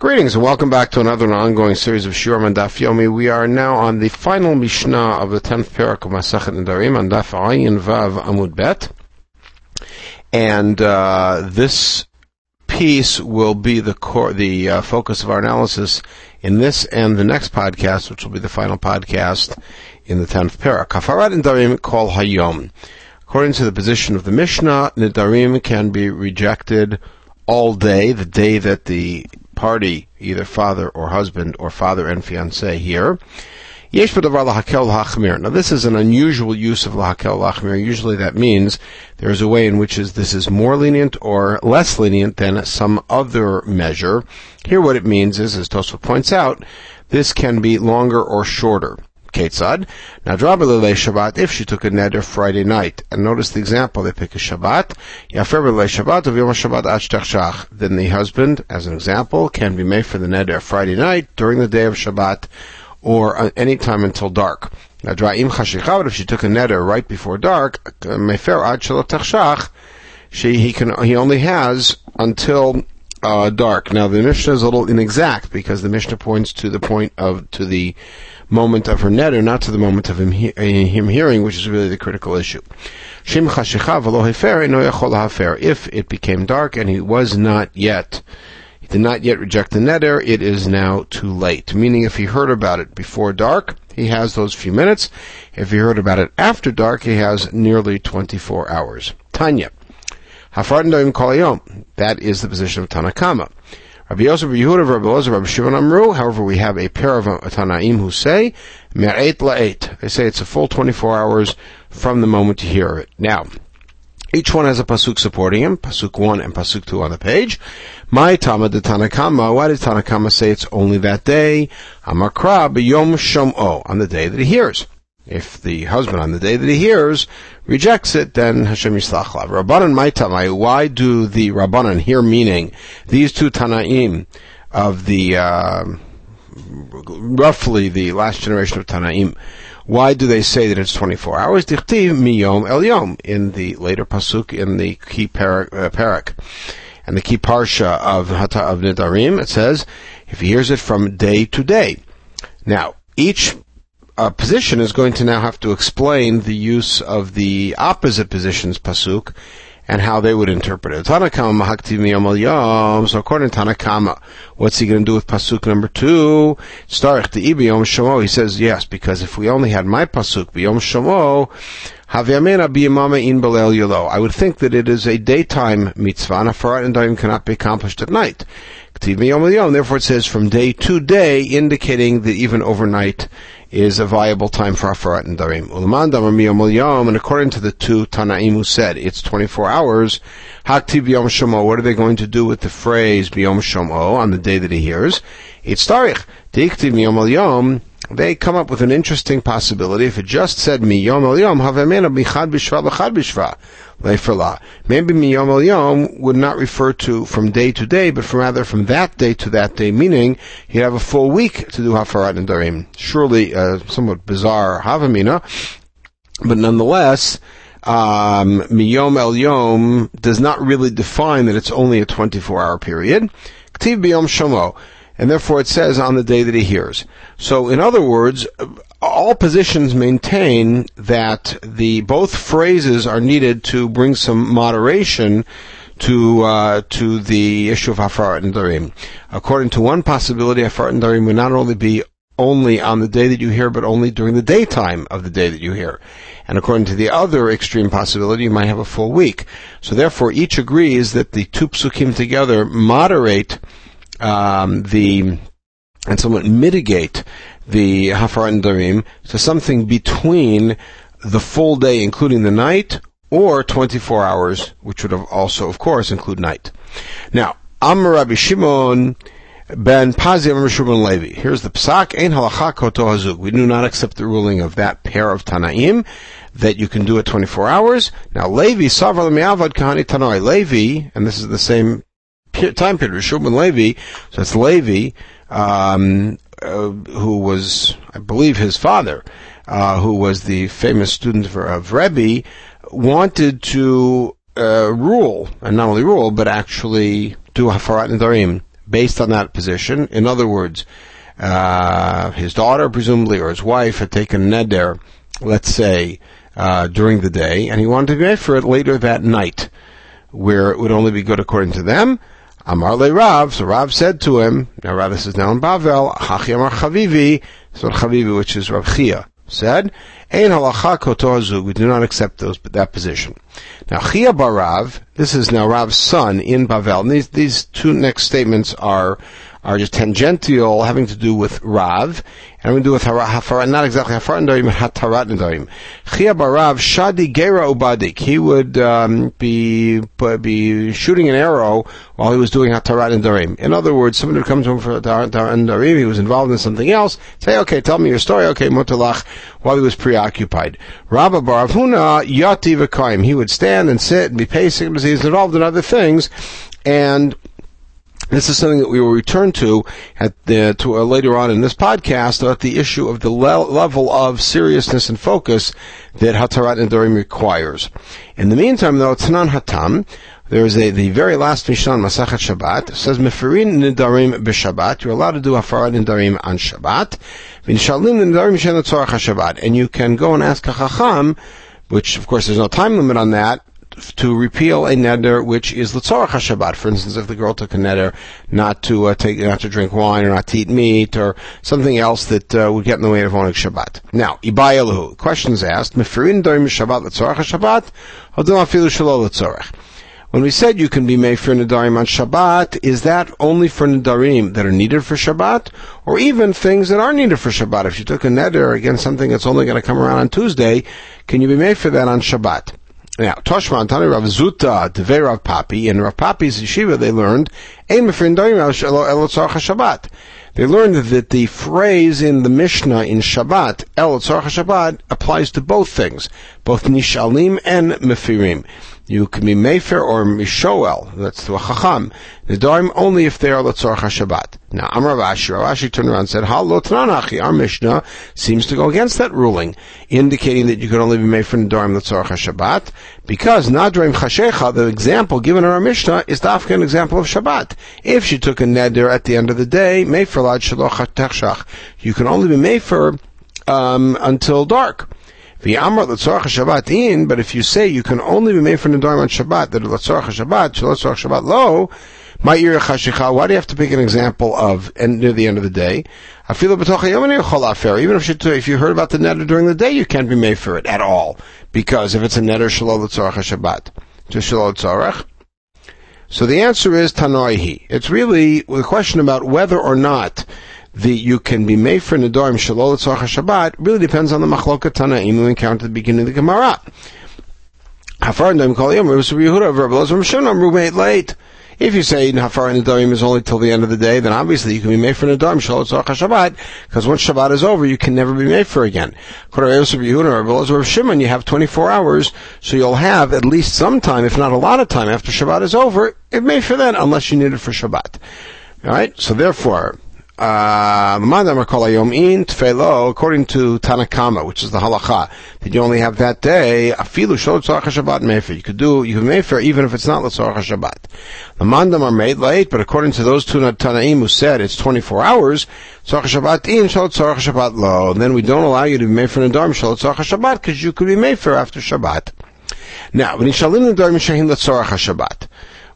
Greetings and welcome back to another ongoing series of Shiurim and Daf Yomi. We are now on the final Mishnah of the tenth parak of Masachet Nedarim on Daf Ayin Vav Amud Bet, and uh, this piece will be the core, the uh, focus of our analysis in this and the next podcast, which will be the final podcast in the tenth parak. Kafarat Nedarim call Hayom. According to the position of the Mishnah, Nedarim can be rejected all day, the day that the party, either father or husband or father and fiance here. Yesh Now this is an unusual use of lahakel lachmir. Usually that means there is a way in which is, this is more lenient or less lenient than some other measure. Here what it means is, as Tosfot points out, this can be longer or shorter. Ketzad. Now, Drabelele Shabbat, if she took a neder Friday night, and notice the example, they pick a Shabbat, Yafer Shabbat of Yom Shabbat Ach Then the husband, as an example, can be made for the neder Friday night, during the day of Shabbat, or uh, any time until dark. Now, Dra'im Chashichav, if she took a neder right before dark, Mefer Ad Tachshach, she, he can, he only has until uh, dark. Now the Mishnah is a little inexact because the Mishnah points to the point of to the moment of her neder, not to the moment of him, he, eh, him hearing, which is really the critical issue. If it became dark and he was not yet, he did not yet reject the neder, it is now too late. Meaning if he heard about it before dark, he has those few minutes. If he heard about it after dark, he has nearly 24 hours. Tanya. That is the position of Tanakama. Rabbi Yosef, Yehuda, Rabbi Elazar, Rabbi Shimon Amru. However, we have a pair of uh, Tanaim who say me'et la'et. They say it's a full 24 hours from the moment you hear it. Now, each one has a pasuk supporting him, pasuk one and pasuk two on the page. My Tama de Tanakama. Why did Tanakama say it's only that day? Amakra b'yom shom'o on the day that he hears. If the husband on the day that he hears rejects it, then Hashem Yislach Rabbanan Maitamai, why do the Rabbanan here meaning these two Tanaim of the, uh, roughly the last generation of Tanaim, why do they say that it's 24 hours? Dichtiv miyom el yom, in the later pasuk in the key parak, uh. And the key parsha of Hata of Nidarim, it says, if he hears it from day to day. Now, each uh, position is going to now have to explain the use of the opposite positions pasuk and how they would interpret it. Tanakama yom. So according to Tanakama, what's he going to do with pasuk number two? Starich the ibiyom shomo. He says yes because if we only had my pasuk biyom shomo. Haviyamena biyomama in belel yolo. I would think that it is a daytime mitzvah, and a and daim cannot be accomplished at night. Therefore it says from day to day, indicating that even overnight is a viable time for Afarat and Darim. And according to the two Tanaim who said it's 24 hours, Haktiv Yom Shomo, what are they going to do with the phrase Biyom Shomo on the day that he hears? It's Tarich. Diktiv Yom Yom, they come up with an interesting possibility. If it just said mi yom el yom, havemena bichad bishva b'chad bishva leferla. Maybe mi yom el yom would not refer to from day to day, but from rather from that day to that day, meaning he'd have a full week to do hafarat and darim. Surely a somewhat bizarre havamina, but nonetheless, um, miyom el yom does not really define that it's only a 24 hour period. Ktiv biyom shomo and therefore it says on the day that he hears. So, in other words, all positions maintain that the both phrases are needed to bring some moderation to uh, to the issue of Hafarat and Darim. According to one possibility, Hafarat and Darim would not only be only on the day that you hear, but only during the daytime of the day that you hear. And according to the other extreme possibility, you might have a full week. So therefore, each agrees that the two psukim together moderate um, the and somewhat mitigate the Hafarat Darim to something between the full day, including the night, or 24 hours, which would also, of course, include night. Now, Amr Rabbi Shimon ben Pazi Amr Shimon Levi. Here's the psak, Ein halacha koto hazug. We do not accept the ruling of that pair of Tanaim, that you can do it 24 hours. Now, Levi, Savra Me'avad Kahani Tanoi. Levi, and this is the same time period. Shulman Levi, so that's Levi, um, uh, who was, I believe, his father, uh, who was the famous student of, Rebbe, wanted to uh, rule, and not only rule, but actually do Hafarat Nedarim based on that position. In other words, uh, his daughter, presumably, or his wife had taken neder, let's say, uh, during the day, and he wanted to be for it later that night, where it would only be good according to them. Amar le Rav, so Rav said to him, now Rav, this is now in Bavel, Hachi Amar Chavivi, so Chavivi, which is Rav Chia, said, Ein halacha kotor we do not accept those, that position. Now, Chia Barav, this is now Rav's son in Bavel, and these, these two next statements are are just tangential, having to do with Rav, and we do with Hafara, not exactly Hafara Nedarim, but Hatarat Nedarim. Chia Barav, Shadi Gera Ubadik. He would um, be be shooting an arrow while he was doing Hatarat Nedarim. In other words, someone would come to him for Hatarat Nedarim, he was involved in something else, say, okay, tell me your story, okay, Mutalach, while he was preoccupied. Rabba Barav Huna, Yati V'kaim. He would stand and sit and be pacing because he's involved in other things, and this is something that we will return to at the, to, uh, later on in this podcast about the issue of the le- level of seriousness and focus that Hatarat Nedarim requires. In the meantime, though, Tanan Hatam, there is a, the very last Mishnah on Masachet Shabbat, says, Meferin Nedarim b'Shabbat, you're allowed to do Hafarat Nedarim on Shabbat, V'nishalim Nedarim Shen Shabbat, and you can go and ask a Chacham, which of course there's no time limit on that, to repeal a neder which is l'tzorach Shabbat. For instance, if the girl took a neder not to uh, take, not to drink wine or not to eat meat or something else that uh, would get in the way of owning Shabbat. Now, ibayalahu. Questions asked: Mefirin during Shabbat l'tzorach Shabbat, or afilu. When we said you can be made for Nadarim on Shabbat, is that only for Nadarim that are needed for Shabbat? Or even things that are needed for Shabbat? If you took a Neder against something that's only going to come around on Tuesday, can you be made for that on Shabbat? Now, Toshman, Tani Rav Zuta, Devei Rav Papi, and Rav Papi's yeshiva, they learned, Ein Shabbat. They learned that the phrase in the Mishnah in Shabbat, El Shabbat, applies to both things, both Nishalim and Mefirim. You can be Mefer or Mishoel, that's a Chacham. Nedarim only if they are Letzorach HaShabbat. Now, Amar Rashi, Rashi turned around and said, Hal Tananachi, our Mishnah seems to go against that ruling, indicating that you can only be made for Nedarim Letzorach HaShabbat, because Nadrim Chashecha, the example given in our Mishnah, is the Afghan example of Shabbat. If she took a Neder at the end of the day, Mefer Lad Shaloch you can only be Mefer um, until dark. The Amr Latzorach Shabbat in, but if you say you can only be made for Nadarim on Shabbat, that Latzorach Shabbat, Latzorach Shabbat lo, my ear why do you have to pick an example of and near the end of the day? I feel Even if you, if you heard about the netter during the day, you can't be made for it at all. Because if it's a netter, shalom l'tzorach Shabbat. Just l'tzorach. So the answer is tanoihi. It's really a question about whether or not the you can be made for nedarim shalol Shabbat really depends on the machloket tanaim we encountered at the beginning of the Gemara. Hafar nedarim kol yom Yehuda Rabbi Lazar Shimon late. If you say Hafar Nadarim is only till the end of the day, then obviously you can be made for Nadarim Shalot Shabbat, because once Shabbat is over, you can never be made for again. Shimon, you have 24 hours, so you'll have at least some time, if not a lot of time, after Shabbat is over, it made for then, unless you need it for Shabbat. Alright? So therefore, uh, according to Tanakama, which is the halacha, that you only have that day, afilu Shabbat mefer. You could do, you can mefer even if it's not l'tzorach Shabbat. The mandam are made late, but according to those two Tanaim who said it's 24 hours, tzorach Shabbat in, shol Shabbat lo. And then we don't allow you to be mefer nedarim shol tzorach Shabbat, because you could be mefer after Shabbat. Now, when nishalim nedarim shahim l'tzorach Shabbat.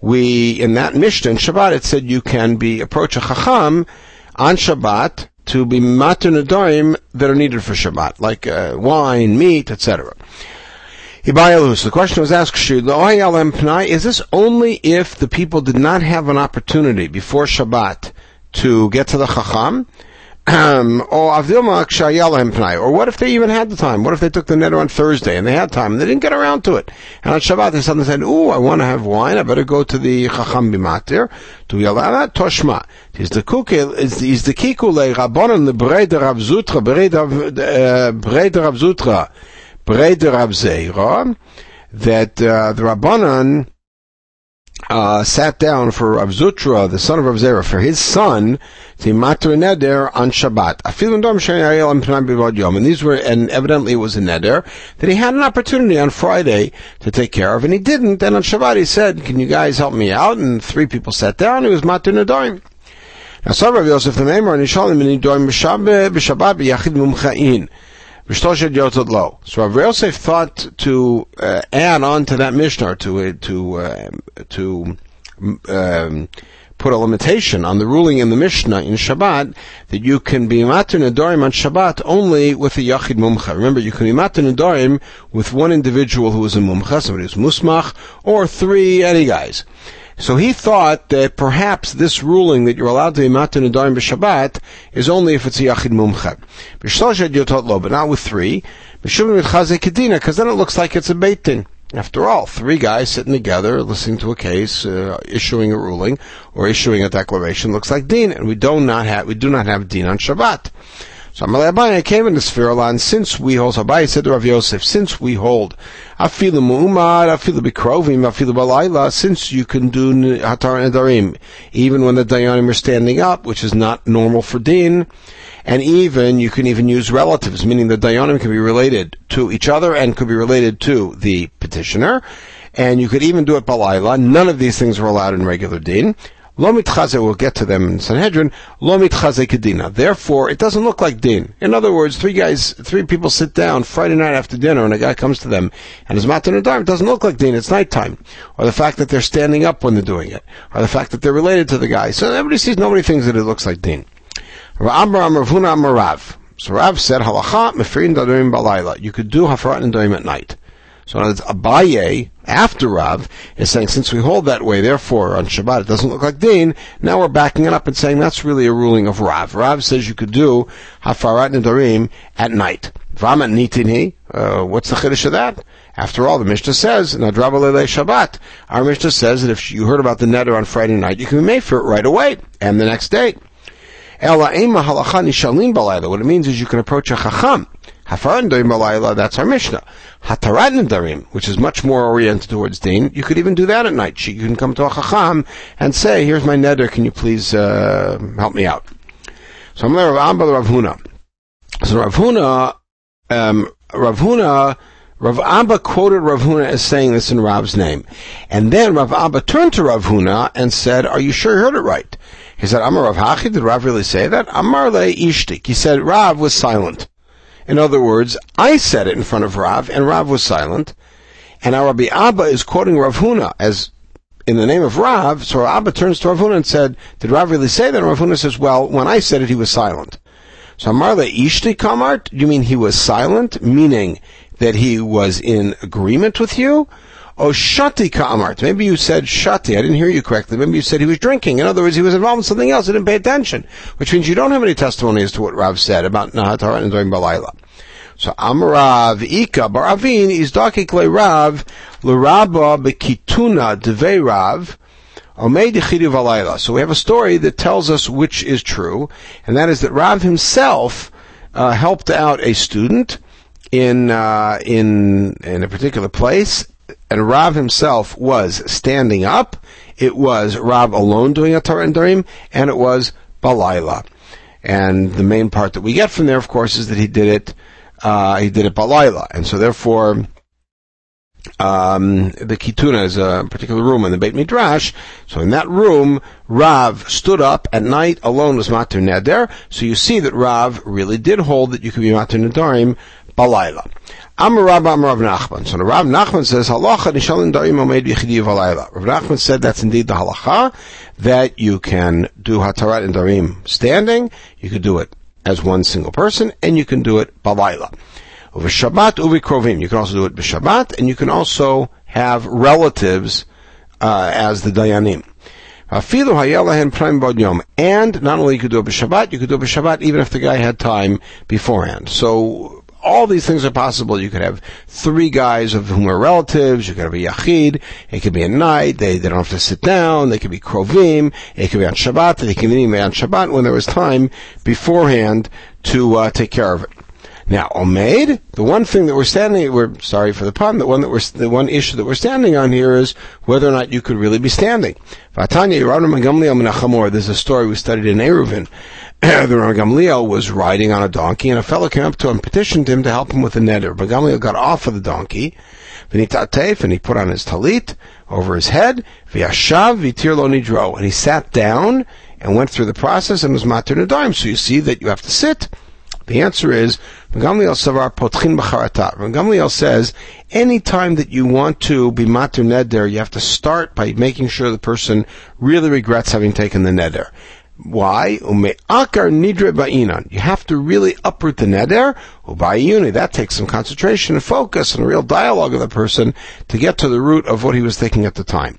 We, in that Mishnah in Shabbat, it said you can be, approach a chacham, on Shabbat to be nedarim that are needed for Shabbat, like uh, wine, meat, etc. The question was asked, is this only if the people did not have an opportunity before Shabbat to get to the Chacham? Um, or what if they even had the time? What if they took the netter on Thursday and they had time and they didn't get around to it? And on Shabbat they suddenly said, "Ooh, I want to have wine. I better go to the Chacham Bimatir to Yalala Toshma." Is the kukil is the kikule Rabbanon the Breder Rav Zutra Breder uh, Rav Zutra Breder Rav Zeira that uh, the Rabbanon uh, sat down for Rav Zutra, the son of Rav Zera, for his son to matre neder on Shabbat. And these were, and evidently it was a neder that he had an opportunity on Friday to take care of, and he didn't. And on Shabbat he said, "Can you guys help me out?" And three people sat down. It was matre nedarim. Now, so Rav Yosef the Meimer and Yishalim and Nidorim b'Shabbat b'Yachid Mumcha'in. So Rav Yosef thought to uh, add on to that Mishnah to uh, to uh, to um, put a limitation on the ruling in the Mishnah in Shabbat that you can be matir nedarim on Shabbat only with a yachid mumcha. Remember, you can be matir nedarim with one individual who is a mumcha, somebody who's musmach, or three any guys. So he thought that perhaps this ruling that you're allowed to be matir nedarim b'Shabbat is only if it's a yachid mumcha. But not with three. Because then it looks like it's a beit. After all, three guys sitting together, listening to a case, uh, issuing a ruling, or issuing a declaration looks like din, and we do not have we do not have din on Shabbat. So I'm Amalei Abaye came in the and since we hold, Abaye said to Rav Yosef, since we hold, afilu mu'umad, afilu bikrovim, afilu balayla, since you can do hatar nedarim, even when the dayanim are standing up, which is not normal for din, and even you can even use relatives, meaning the dayanim can be related to each other and could be related to the petitioner, and you could even do it balayla. None of these things are allowed in regular din. Lomit chaze, we'll get to them in Sanhedrin. Lomit chaze kedina. Therefore, it doesn't look like din. In other words, three guys, three people sit down Friday night after dinner, and a guy comes to them and is matan It doesn't look like din. It's nighttime, or the fact that they're standing up when they're doing it, or the fact that they're related to the guy. So everybody sees, nobody thinks that it looks like din. So Rav said, Halacha mefirin darim balayla. You could do hafarat and darim at night. So it's Abaye, after Rav, is saying, since we hold that way, therefore on Shabbat it doesn't look like Din, now we're backing it up and saying that's really a ruling of Rav. Rav says you could do Hafarat Nidarim at night. Vamat Nitini, uh, what's the Chiddush of that? After all, the Mishnah says, Nadraba Lele Shabbat. Our Mishnah says that if you heard about the neder on Friday night, you can be made for it right away, and the next day. What it means is you can approach a chacham. Hafaran darim balayla, that's our Mishnah. Hatarat darim, which is much more oriented towards din, you could even do that at night. You can come to a chacham and say, here's my neder, can you please uh, help me out? So I'm there Rav Amba Rav Huna. So Rav Huna, um, Rav Huna, Rav Abba quoted Rav Huna as saying this in Rav's name. And then Rav Abba turned to Rav Huna and said, are you sure you heard it right? He said, Amar Rav Hachi, did Rav really say that? Amar le ishtik. He said, Rav was silent. In other words, I said it in front of Rav, and Rav was silent. And our Rabbi Abba is quoting Rav Huna as in the name of Rav. So Abba turns to Rav Huna and said, did Rav really say that? And Rav Huna says, well, when I said it, he was silent. So Amar le ishtik kamart, you mean he was silent? Meaning that he was in agreement with you? Oh, shati ka'amart. Maybe you said shati. I didn't hear you correctly. Maybe you said he was drinking. In other words, he was involved in something else. He didn't pay attention. Which means you don't have any testimony as to what Rav said about Nahatar and during Balayla. So Amrav Ika Baravin is Dakik Rav L'Rabba Bekituna Dve Rav so we have a story that tells us which is true, and that is that Rav himself uh, helped out a student in uh, in in a particular place, and Rav himself was standing up. It was Rav alone doing a Torah and Darim, and it was Balayla. And the main part that we get from there, of course, is that he did it, uh, he did it Balayla. And so therefore, um, the Kituna is a particular room in the Beit Midrash. So in that room, Rav stood up at night alone was Matir Neder. So you see that Rav really did hold that you could be Matir Nedarim Balayla. Amar Rav Amar Rav Nachman. So the Rav Nachman says, Halacha nishalin darim omed yichidi v'alayla. Rav Nachman said that's indeed the halacha, that you can do hatarat and darim standing, you could do it as one single person, and you can do it balayla. Over Shabbat, uvi krovim. You can also do it b'Shabbat, and you can also have relatives uh, as the dayanim. And not only you could do it b'Shabbat, you could do it b'Shabbat even if the guy had time beforehand. So all these things are possible. You could have three guys of whom are relatives. You could have a yachid. It could be a night. They, they don't have to sit down. They could be krovim. It could be on Shabbat. They can be on Shabbat when there was time beforehand to uh, take care of it. Now, Omeid, the one thing that we're standing, we're sorry for the pun, the one that we're, the one issue that we're standing on here is whether or not you could really be standing. Vatanya There's a story we studied in Eruvin. the Rav Gamliel was riding on a donkey, and a fellow came up to him and petitioned him to help him with the neder. But Gamliel got off of the donkey, and he put on his talit over his head, v'yashav v'tir lo nidro, and he sat down and went through the process and was matir nadarim. So you see that you have to sit. The answer is, Gamliel Savar Potchin B'charatat. Gamliel says, any time that you want to be matir neder, you have to start by making sure the person really regrets having taken the neder. Why? Ba'inan. You have to really uproot the neder. Ubayuni. That takes some concentration and focus and a real dialogue with the person to get to the root of what he was thinking at the time.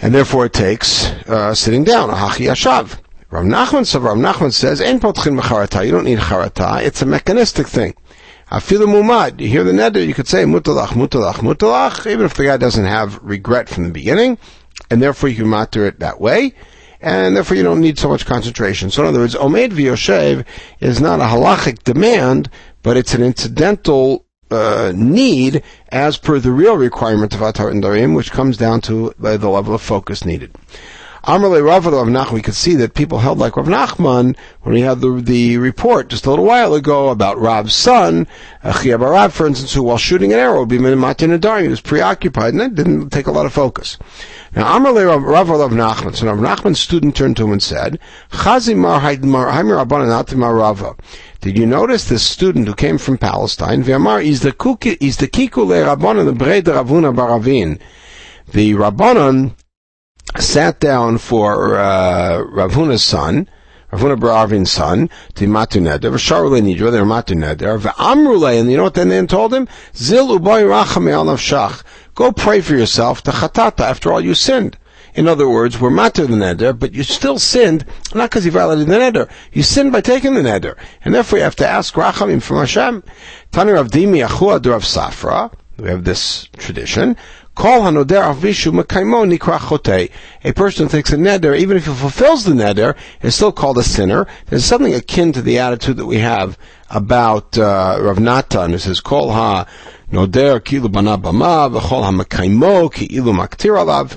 And therefore it takes uh, sitting down. Ahachi ashav. Rav Nachman, so Nachman says, "Ein potchin b'charata." You don't need charata. It's a mechanistic thing. Afilu mumad. You hear the neder, you could say mutalach, mutalach, mutalach, even if the guy doesn't have regret from the beginning, and therefore you can matter it that way and therefore you don't need so much concentration. So in other words, Omed V'Yoshev is not a halachic demand, but it's an incidental uh, need as per the real requirement of Atar and Darim, which comes down to uh, the level of focus needed. Amrle Rav Rav Nachman, we could see that people held like Rav Nachman when we had the, the report just a little while ago about Rav's son, Achia Barav, for instance, who while shooting an arrow would be Matin Adarim, he was preoccupied and that didn't take a lot of focus. Now, Amrle Rav Rav Nachman, so Rav Nachman's student turned to him and said, Chazimar Haimir Rava. Did you notice this student who came from Palestine? Is the kikule Rabbanon the Brei Ravuna Baravin. The Rabbanon sat down for uh, Rav Huna's son, Rav Huna Baravin's son, to Matu Neder, V'sharule Nidra, they're Matu Neder, V'amrule, and you know what they then told him? Zil uboy racham al nafshach. Go pray for yourself, the chatata, after all you sinned. In other words, we're matter the neder, but you still sinned, not because you violated the neder. You sinned by taking the neder. And therefore you have to ask rachamim from Hashem. Tani Rav Dimi Achua Safra, we have this tradition. Kol hanoder avishu mekaimo nikra chote. A person who takes a neder, even if he fulfills the neder, is still called a sinner. There's something akin to the attitude that we have about uh, Rav Natan, who says, Kol ha noder kilu bana bama, v'chol ha mekaimo ki ilu maktir alav.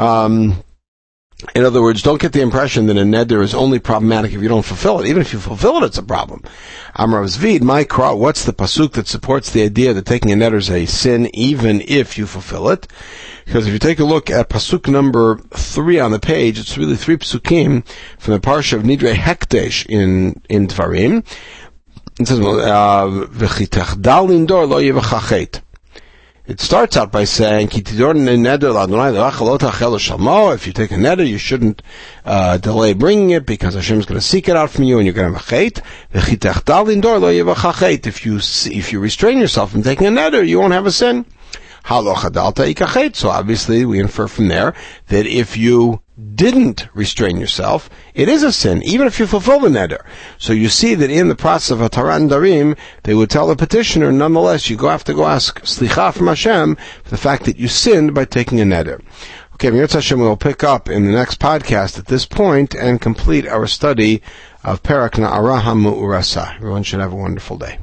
Um, in other words, don't get the impression that a neder is only problematic if you don't fulfill it. Even if you fulfill it, it's a problem. Amrav Zvid, my kra, what's the pasuk that supports the idea that taking a neder is a sin even if you fulfill it? Because if you take a look at pasuk number three on the page, it's really three pasukim from the parsha of Nidre Hekdesh in, in Dvarim. It says, uh, it starts out by saying, If you take a neder, you shouldn't uh, delay bringing it because Hashem is going to seek it out from you and you're going to have a chait. If you, if you restrain yourself from taking a neder, you won't have a sin. So obviously we infer from there that if you didn't restrain yourself, it is a sin, even if you fulfill the neder. So you see that in the process of a Taran Darim, they would tell the petitioner, nonetheless, you go have to go ask Slicha from Hashem for the fact that you sinned by taking a neder. Okay, Mirz Hashem will pick up in the next podcast at this point and complete our study of Perak Na'araham Mu'urasa. Everyone should have a wonderful day.